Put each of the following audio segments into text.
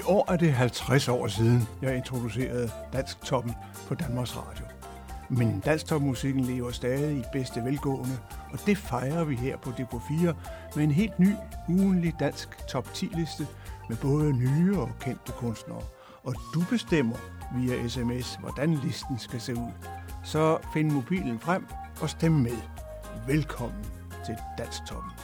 I år er det 50 år siden, jeg introducerede Dansktoppen på Danmarks Radio. Men Dansktopmusikken lever stadig i bedste velgående, og det fejrer vi her på DK4 med en helt ny ugenlig dansk top 10-liste med både nye og kendte kunstnere. Og du bestemmer via sms, hvordan listen skal se ud. Så find mobilen frem og stem med. Velkommen til Dansktoppen.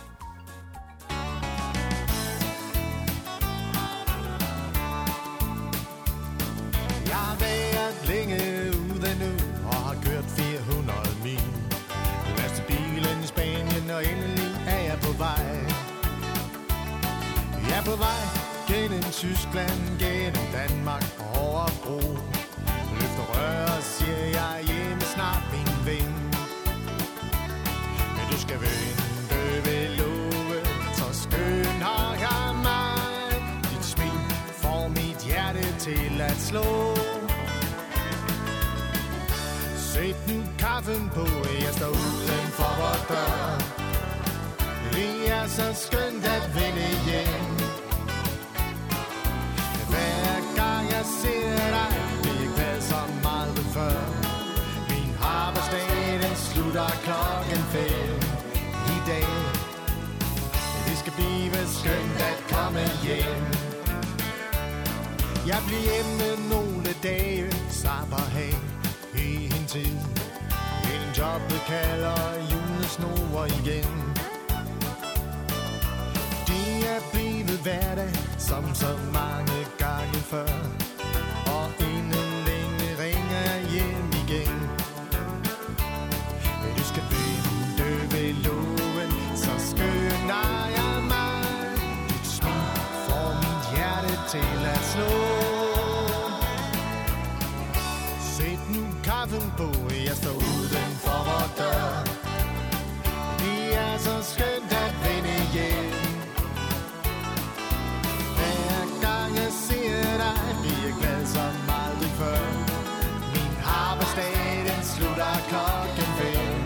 Vej gennem Tyskland, gennem Danmark og over bro. Løfter rør siger jeg hjemme snart min ven. Men du skal vente ved love, så skøn har jeg mig. Dit smil får mit hjerte til at slå. Sæt nu kaffen på, jeg står uden for vores dør. Det er så skønt at vende hjem. Gang jeg ser dig, bliver jeg så meget aldrig før. Min arbejdsdag, den slutter klokken fem i dag. Det skal blive skønt at komme hjem. Jeg bliver hjemme nogle dage, slapper af i en tid. En jobbet kalder julesnor igen. Det er blevet hverdag, som så mange gange før. Slå. Sæt nu kaffen på, jeg står uden for vores dør. Det er så skønt at vende hjem. Hver gang jeg ser dig, bliver jeg glad som aldrig før. Min arbejdsdag, den slutter klokken fem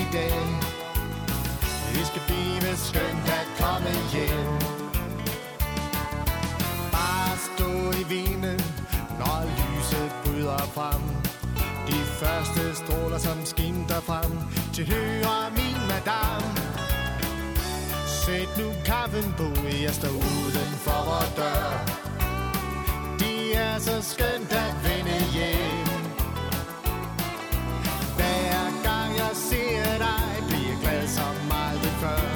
i dag. Det skal blive skønt sig frem, til hører min madame. Sæt nu kaffen på, jeg står uden for vor dør. Det er så skønt at vende hjem. Hver gang jeg ser dig, bliver jeg glad som aldrig før.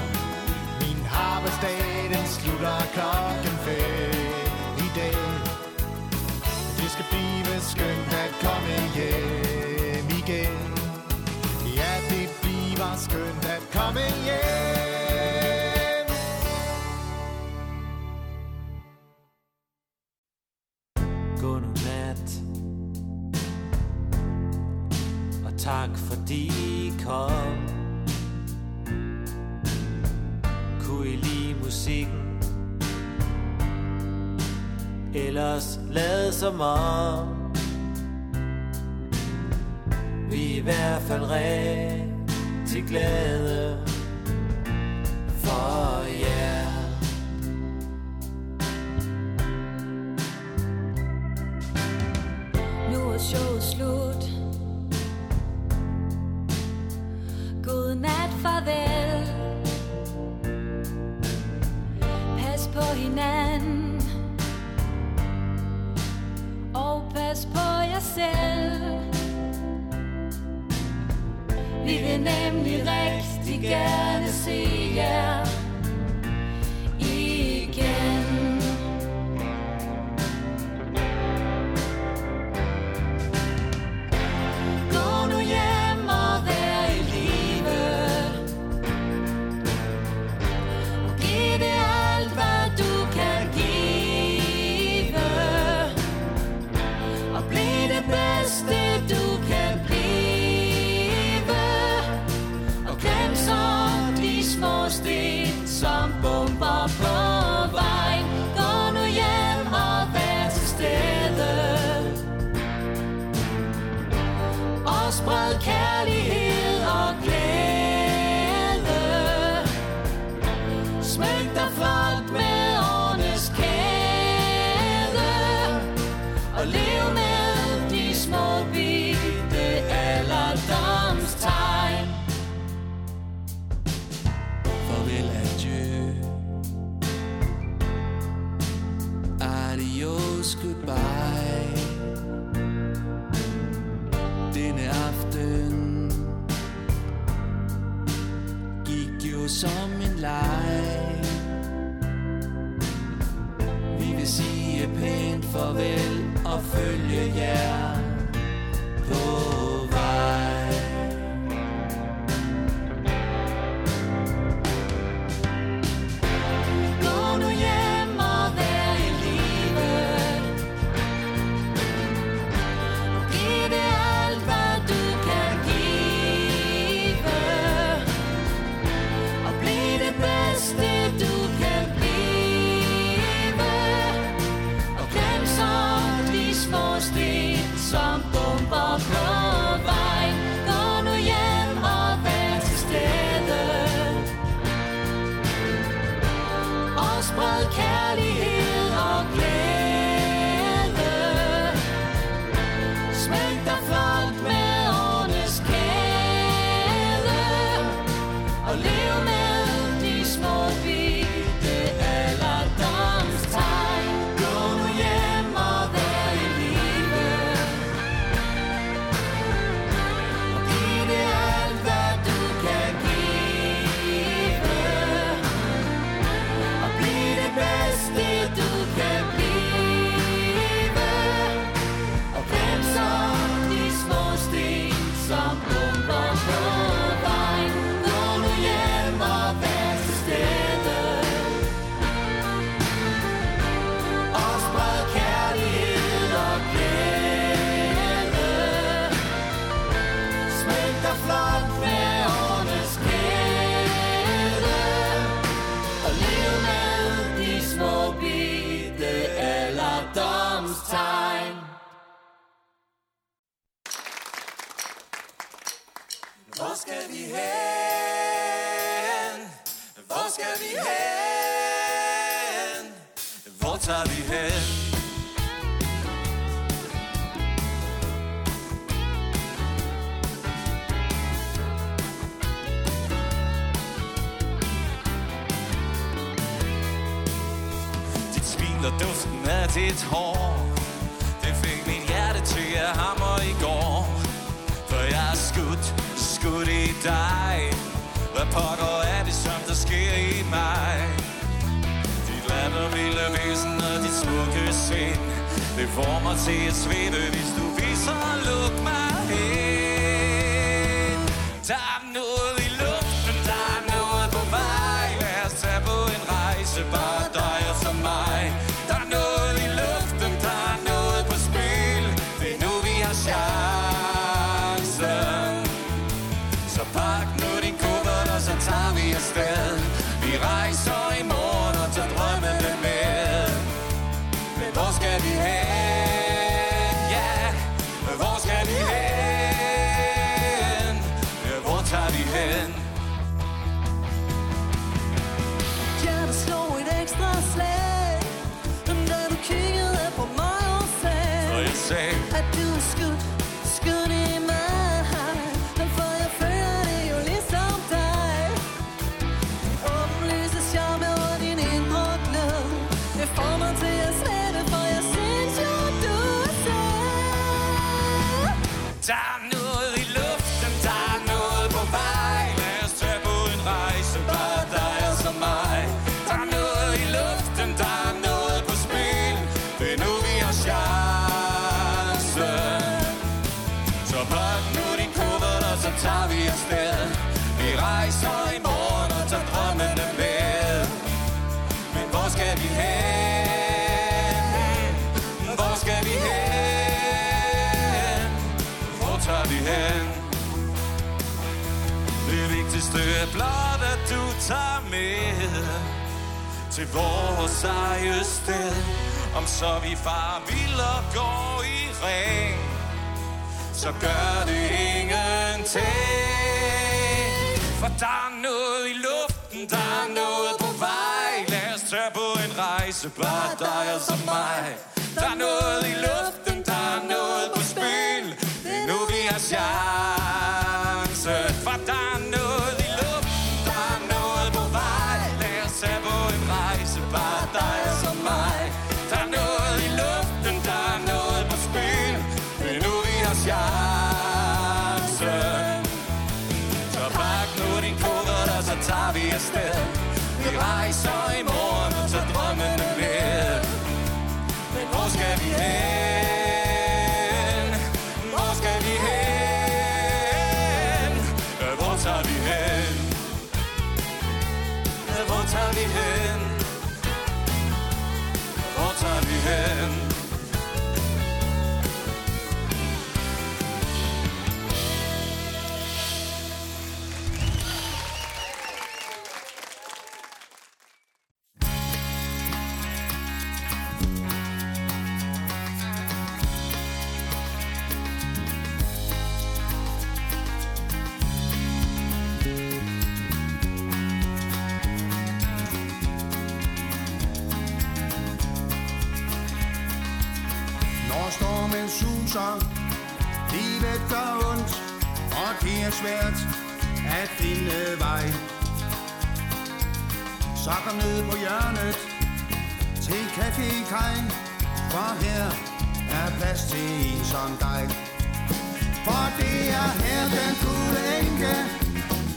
Min arbejdsdag, den slutter klokken fem i dag. Det skal blive skønt at komme hjem skønt at komme hjem. godnat. Og tak fordi I kom. Kunne I lide musikken? Ellers lad som om. Vi er i hvert fald til glæde For jer. Nu er showet slut. God nat, farvel. Pas på hinanden. Og pas på jer selv. Vil nemlig rigtig gerne se jer. close goodbye Denne aften Gik jo som vind Det får mig til at svede, hvis du viser Luk mig ind. Tak rejser i morgen og tager drømmene med Men hvor skal vi hen? Hvor skal vi hen? Hvor tager vi hen? Det vigtigste er blot, at du tager med Til vores eget sted Om så vi far vil og går i ring så gør det ingenting. For der er noget i luften, der er noget på vej. Lad os tage på en rejse, bare dig og så mig. Der er noget i luften, der er noget på spil. Det er nu vi har chance. For der er noget suser, livet gør ondt, og det er svært at finde vej. Så kom ned på hjørnet til Café Kai, for her er plads til en som dig. For det er her den gule enke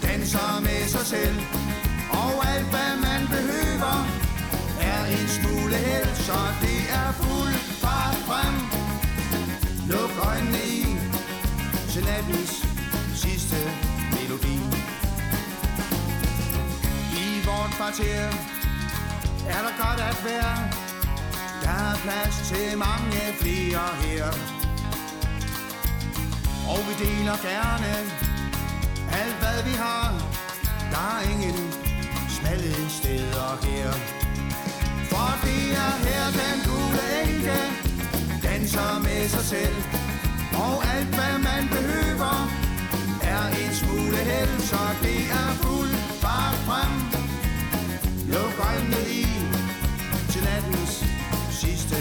danser med sig selv. Og alt hvad man behøver er en smule held, så det er fuld fart nattens sidste melodi. I vort kvarter er der godt at være. Der er plads til mange flere her. Og vi deler gerne alt hvad vi har. Der er ingen smalle steder her. For det er her den gule enke danser med sig selv. Og alt hvad man behøver så det er fuld fart frem. Luk øjnene i til nattens sidste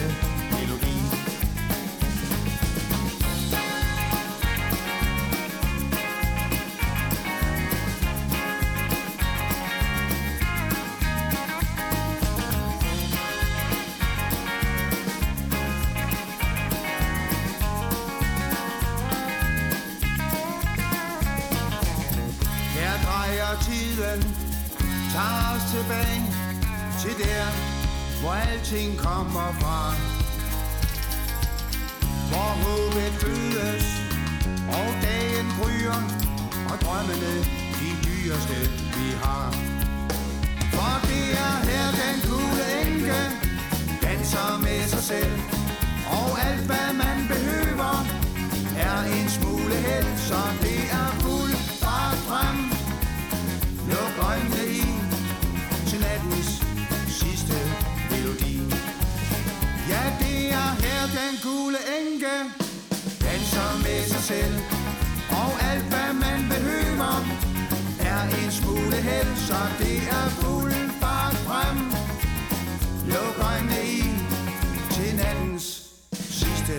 hvor alting kommer fra. Hvor håbet fødes, og dagen gryer, og drømmene de dyreste vi har. For det er her den gule enke danser med sig selv, og alt hvad man behøver er en smule held, så det sig med sig selv. Og alt hvad man behøver er en smule held, så det er fuld fart frem. Luk øjnene i til nattens sidste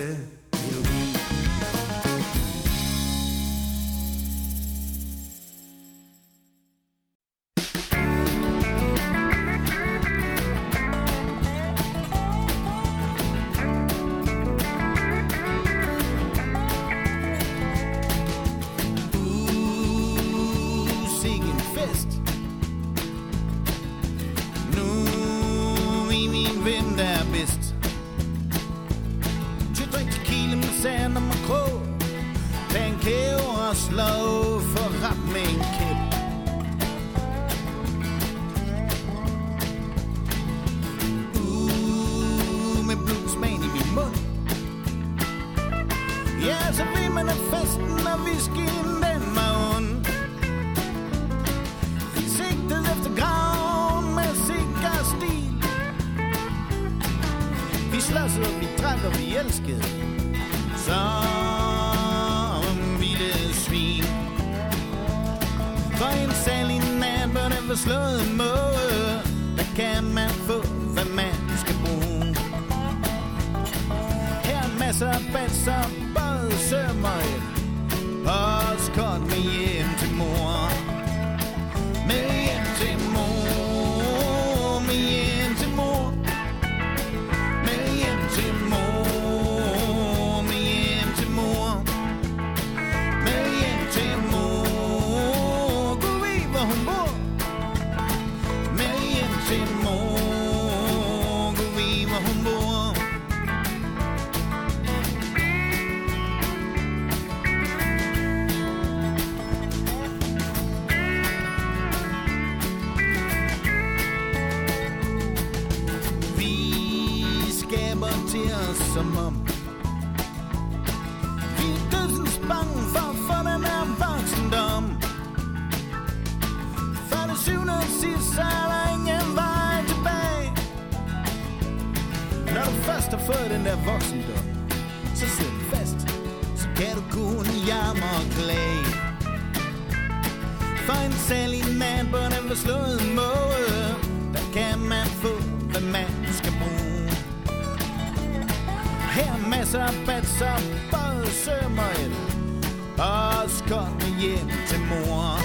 kom med hjem til mor.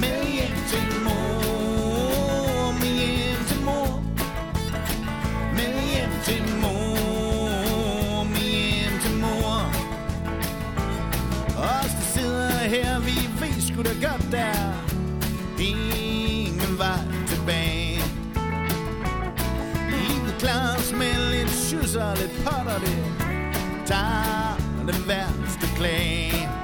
Med hjem til mor, med hjem til mor. Med hjem til mor, med hjem til mor. Os der sidder her, vi ved sgu da godt der. Ingen vej tilbage. Livet klares med lidt sjusser, lidt potter det. Tager den værste klage.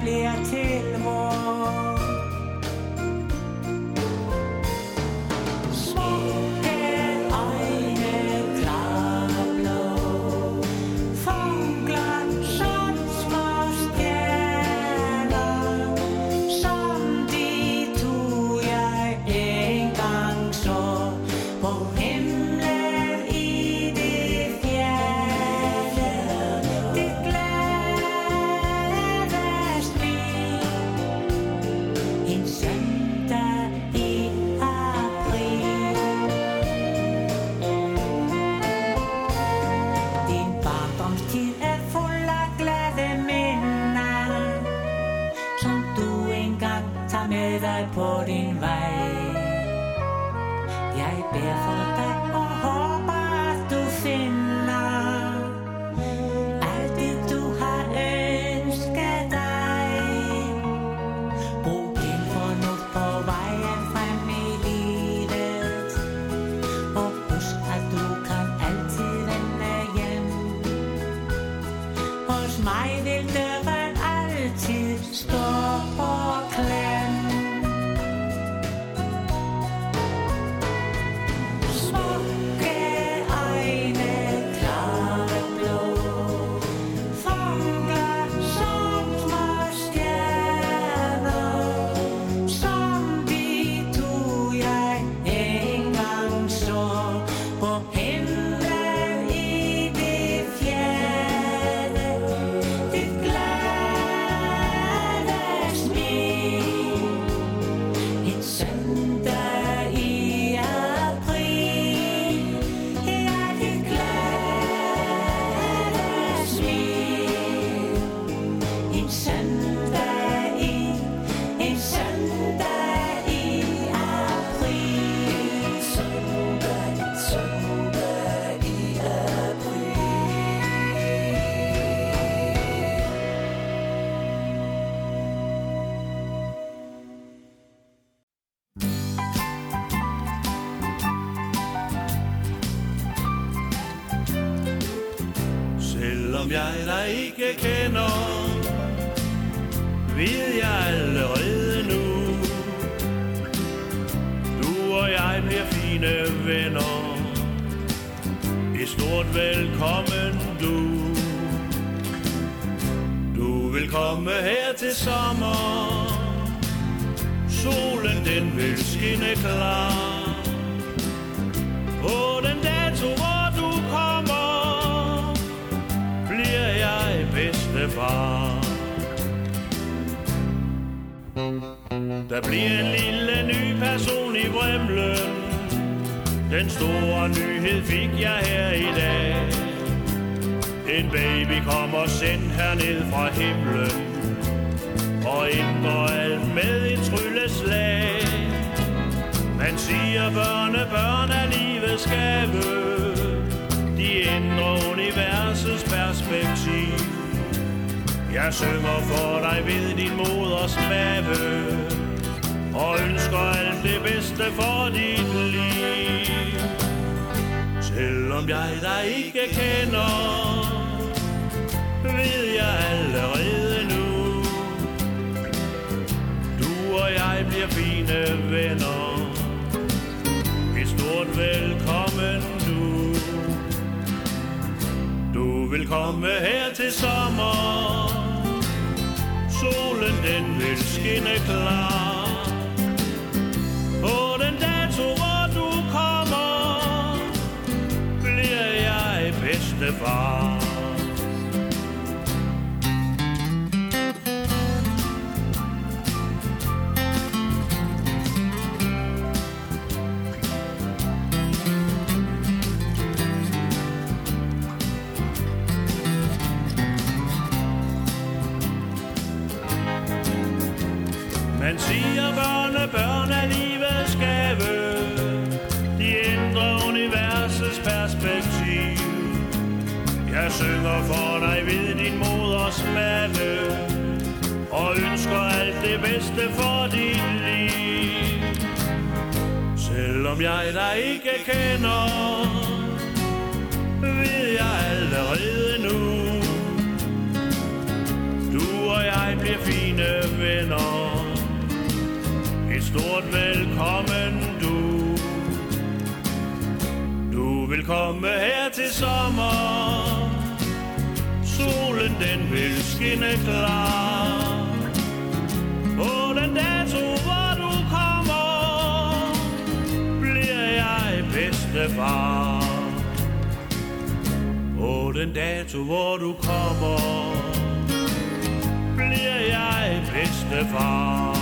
bliver til du. Du vil komme her til sommer. Solen den vil skinne klar. På den dato hvor du kommer Bliver jeg bedstefar. Der bliver en lille ny person i Bremlen. Den store nyhed fik jeg her i dag. En baby kommer sendt herned fra himlen Og ændrer alt med et trylleslag. Man siger børne, børn er livets gave. De ændrer universets perspektiv. Jeg synger for dig ved din moders mave Og ønsker alt det bedste for dit liv. Selvom jeg dig ikke kender ved jeg allerede nu. Du og jeg bliver fine venner. Et stort velkommen du. Du vil komme her til sommer. Solen den vil skinne klar. På den dato hvor du kommer Bliver jeg bedstefar. Dato du kommer Bliver jeg bedstefar.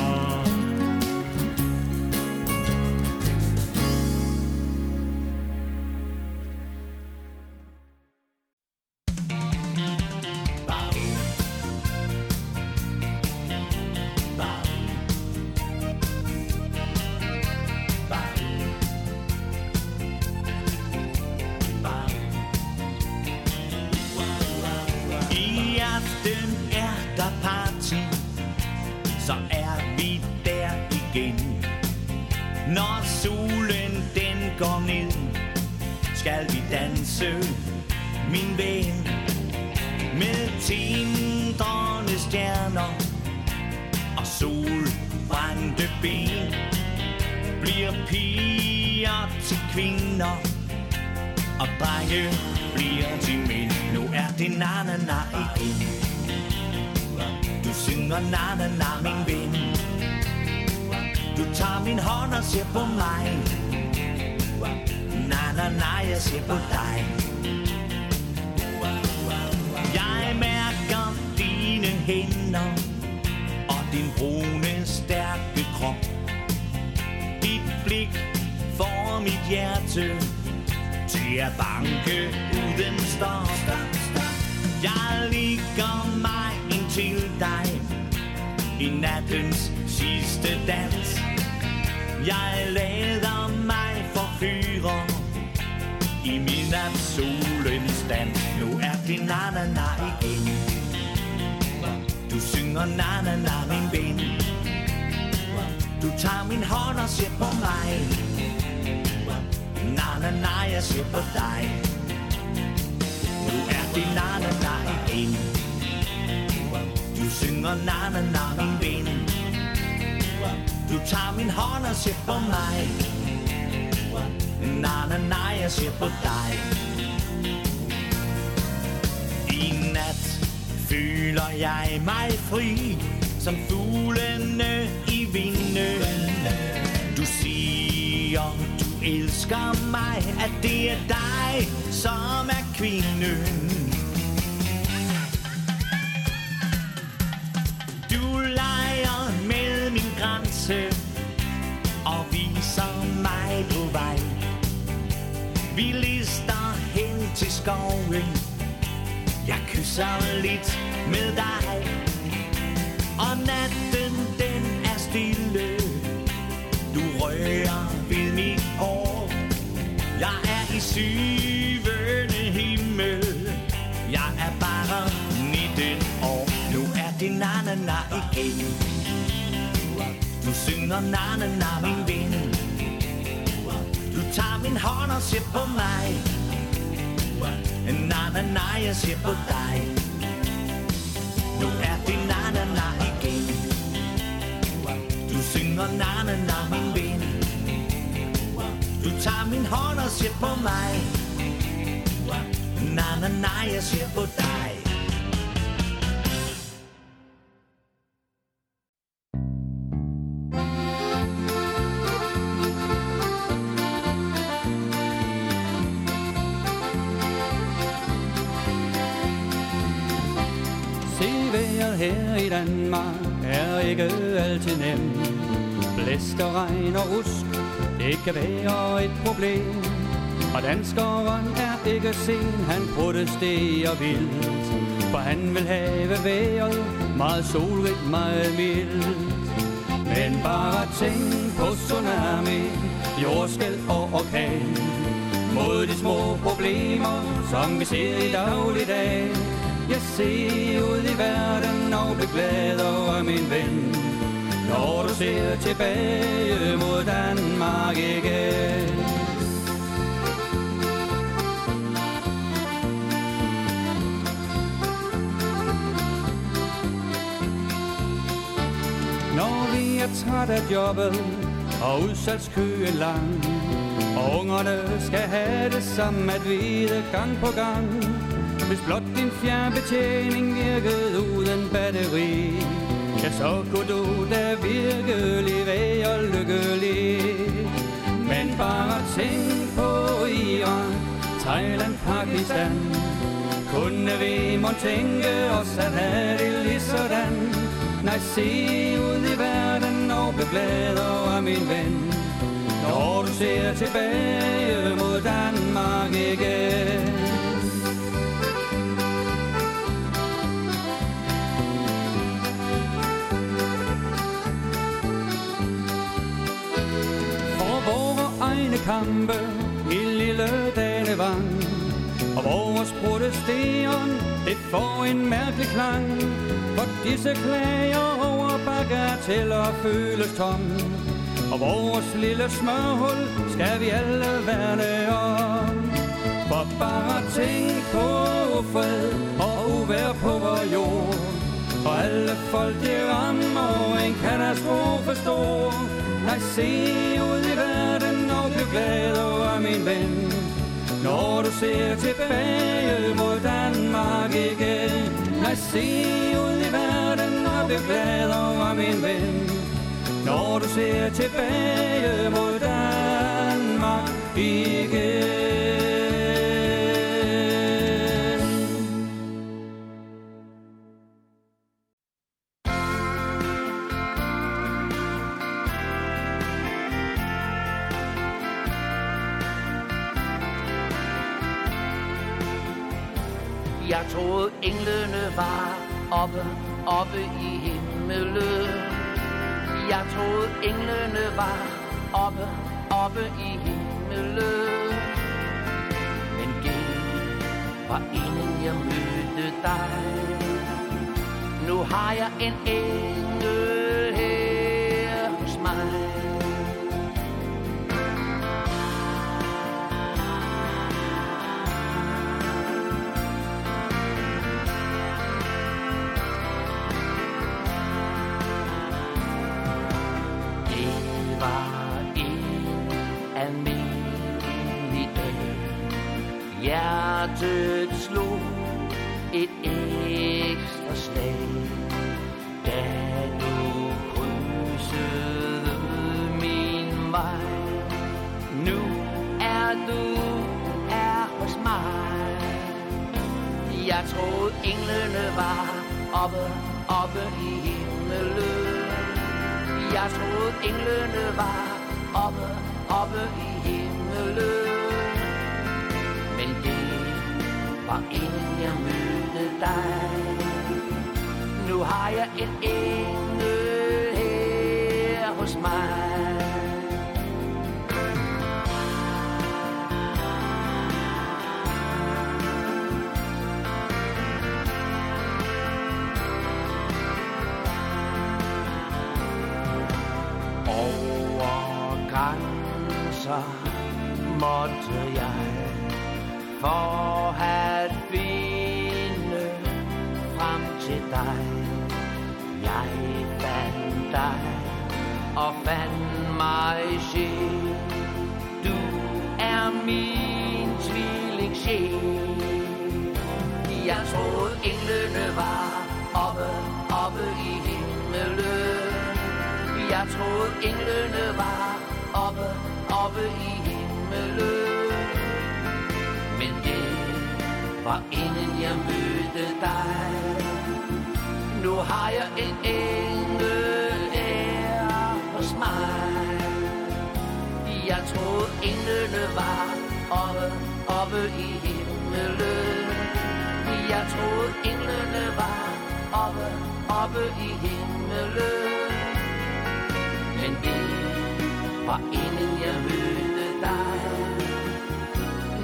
Dit blik får mit hjerte til at banke uden stop. Jeg ligger mig ind til dig i nattens sidste dans. Jeg lader mig forfyre i min af solens dans. Nu er det na na na igen. Du synger na na na min ven. Du tager min hånd og ser på mig. Na na na, jeg ser på dig. Nu er det na-na-na igen Du synger na-na-na min ven Du tager min hånd og ser på mig. Na-na-na jeg ser på dig. I nat føler jeg mig fri Som fuglene i siger, du elsker mig At det er dig, som er kvinden. Du leger med min grænse Og viser mig på vej. Vi lister hen til skoven. Jeg kysser lidt igen Du synger na-na-na min ven. Du tager min hånd og ser på mig. Na-na-na jeg ser på dig. Nu er det na-na-na igen. Du synger na-na-na min ven. Du tager min hånd og ser på mig. Na-na-na jeg ser på dig. Danmark er ikke altid nem. Blæst og regn og rusk, det kan være et problem. Og danskeren er ikke sen, han protesterer vildt. For han vil have vejret meget solrigt, meget mildt. Men bare tænk på tsunami, jordskæld og orkan. Mod de små problemer, som vi ser i dagligdagen. Jeg ser ud i verden og bliver glad over min ven. Når du ser tilbage mod Danmark igen. Når vi er træt af jobbet og udsalgskøen lang Og ungerne skal have det samme at vide gang på gang hvis blot din fjernbetjening virkede uden batteri Ja, så kunne du da virkelig være lykkelig. Men bare tænk på Iran, Thailand, Pakistan. Kunne vi må tænke os at have det lige sådan. Nej, se ud i verden og bliv glad over min ven. Når du ser tilbage mod Danmark igen. Kampe i lille Danevang Og vores protesteren, det får en mærkelig klang. For disse klager over bagateller føles tom Og vores lille smørhul skal vi alle værne om. For bare tænk på fred og uvær på vor jord. Og alle folk de rammer en katastrofe stor Nej, se ud i verden glad over min ven. Når du ser tilbage mod Danmark igen Nej, se ud i verden og bliv glad over min ven. Når du ser tilbage mod Danmark igen. Oppe i himmelen. Jeg troede englene var oppe, oppe i himmelen. Men Gud var inden jeg mødte dig. Nu har jeg en engel dig og fandt mig selv. Du er min tvilling sjæl. Jeg troede englene var oppe, oppe i himmelen. Jeg troede englene var oppe, oppe i himmelen. Men det var inden jeg mødte dig. Nu har jeg en engel Jeg troede englene var oppe, oppe i himmelen. Jeg troede englene var oppe, oppe i himmelen. Men det var inden jeg mødte dig.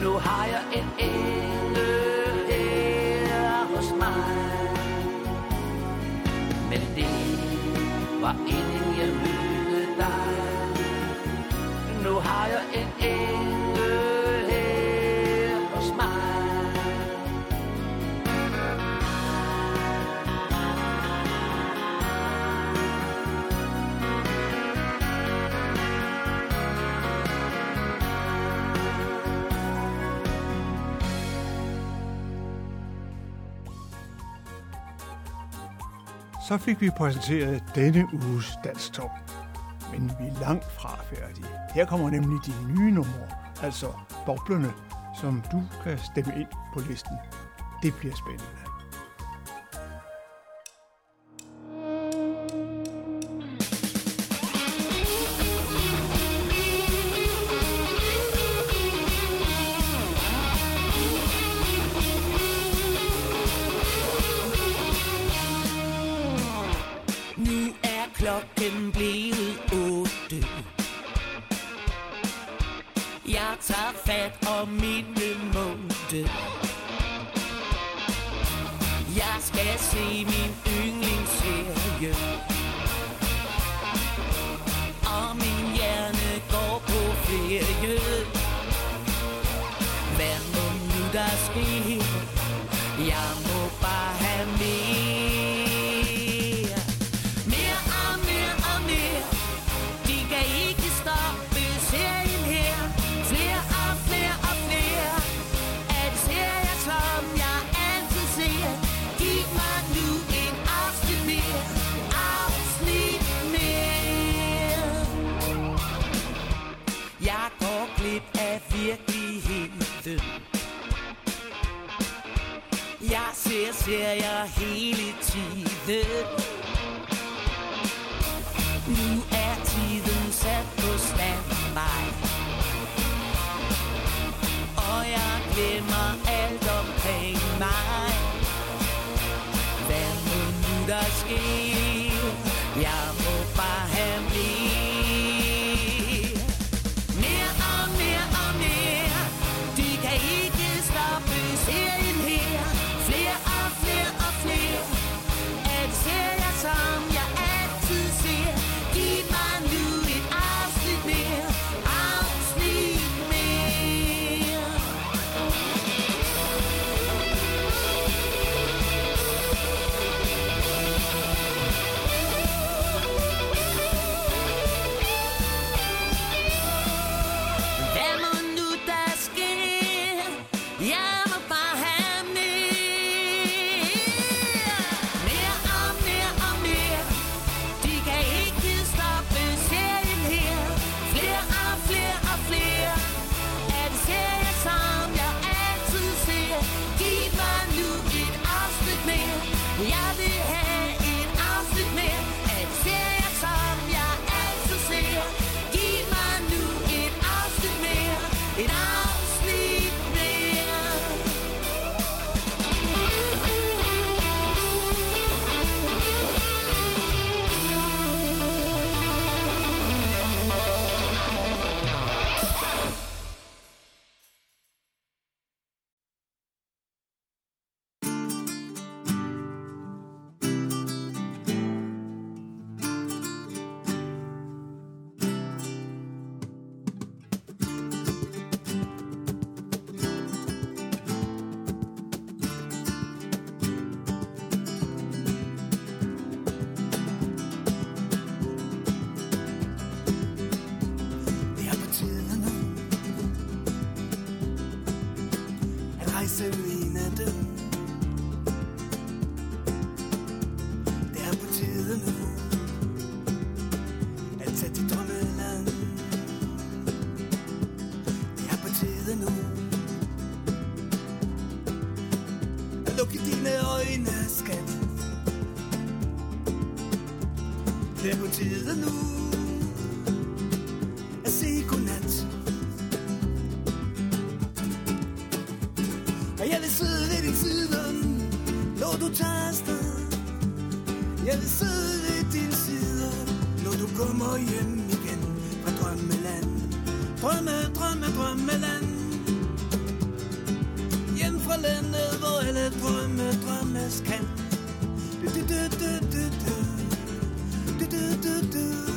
Nu har jeg en engel her hos mig. Men det var inden jeg mødte. Nu har jeg en engel her hos mig. Så fik vi præsenteret denne uges dansk Danstop. Men vi er langt fra færdige. Her kommer nemlig de nye numre, altså boblerne, som du kan stemme ind på listen. Det bliver spændende. yeah. Du tager afsted Jeg vil sidde ved din side Når du kommer hjem igen Fra drømmeland Drømme, drømme, drømmeland Hjem fra landet Hvor alle drømme drømmes kan du, du, du, du, du, du. Du, du, du, du. Du,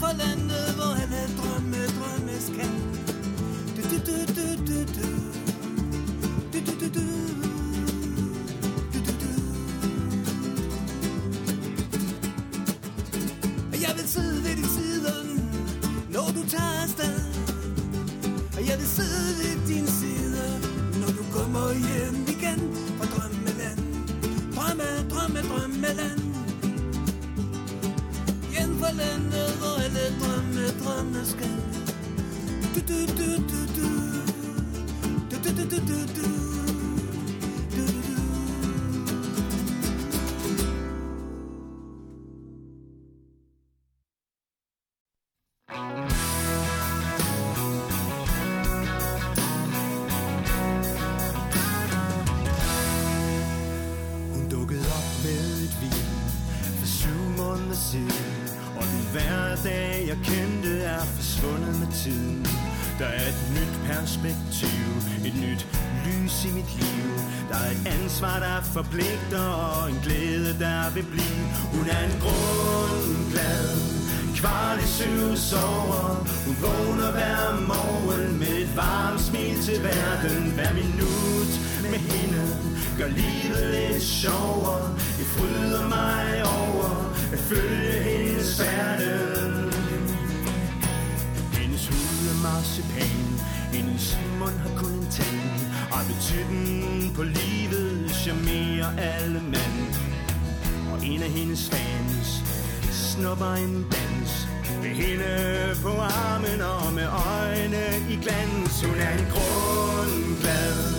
fra landet Hvor alle drømme, drømmes kan du, du, du, du, du, du. Du, livet lidt sjovere. Jeg fryder mig over at følge hendes færden Hendes hud er marcipan Hendes mund har kun en tand. Appetitten på livet charmerer alle mand Og en af hendes fans snupper en dans Med hende på armen og med øjne i glans. Hun er en grundglad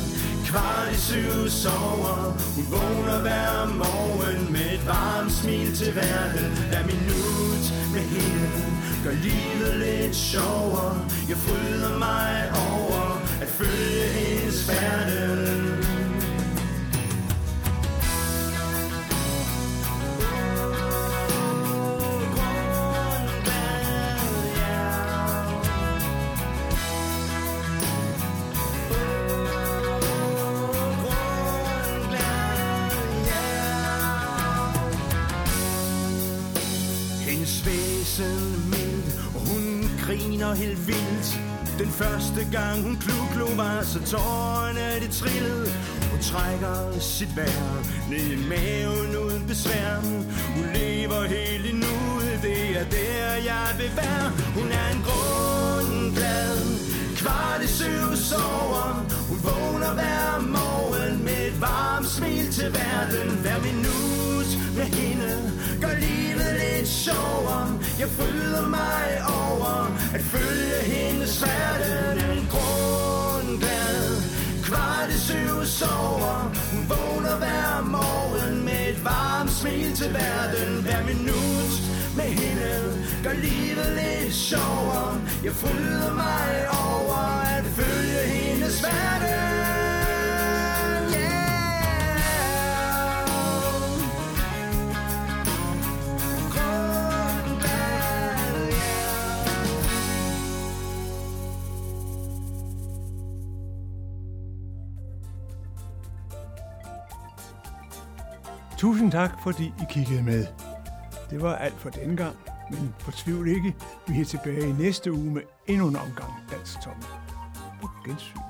Kvart i syv sover. Hun vågner hver morgen med et varmt smil til verden Hver minut med hende gør livet lidt sjovere. Jeg fryder mig over at følge hendes færden. Griner helt vildt. Den første gang hun kluklo var, så tårerne det trillede. Hun trækker sit vejr ned i maven uden besvær. Hun lever helt i nuet, det er der jeg vil være. Hun er en grundglad, kvart i syv sover. Hun vågner hver morgen med et varmt smil til verden. Hver minut med hende gør livet lidt sjovere. Jeg fryder mig over at følge hendes færden. En grundglad, kvart i syv sover. Hun vågner hver morgen med et varmt smil til verden. Hver minut med hende Gør livet lidt sjovere Jeg fryder mig over at følge hendes verden Tusind tak, fordi I kiggede med. Det var alt for denne gang, men fortvivl ikke, vi er tilbage i næste uge med endnu en omgang Dansk Tom. På gensyn.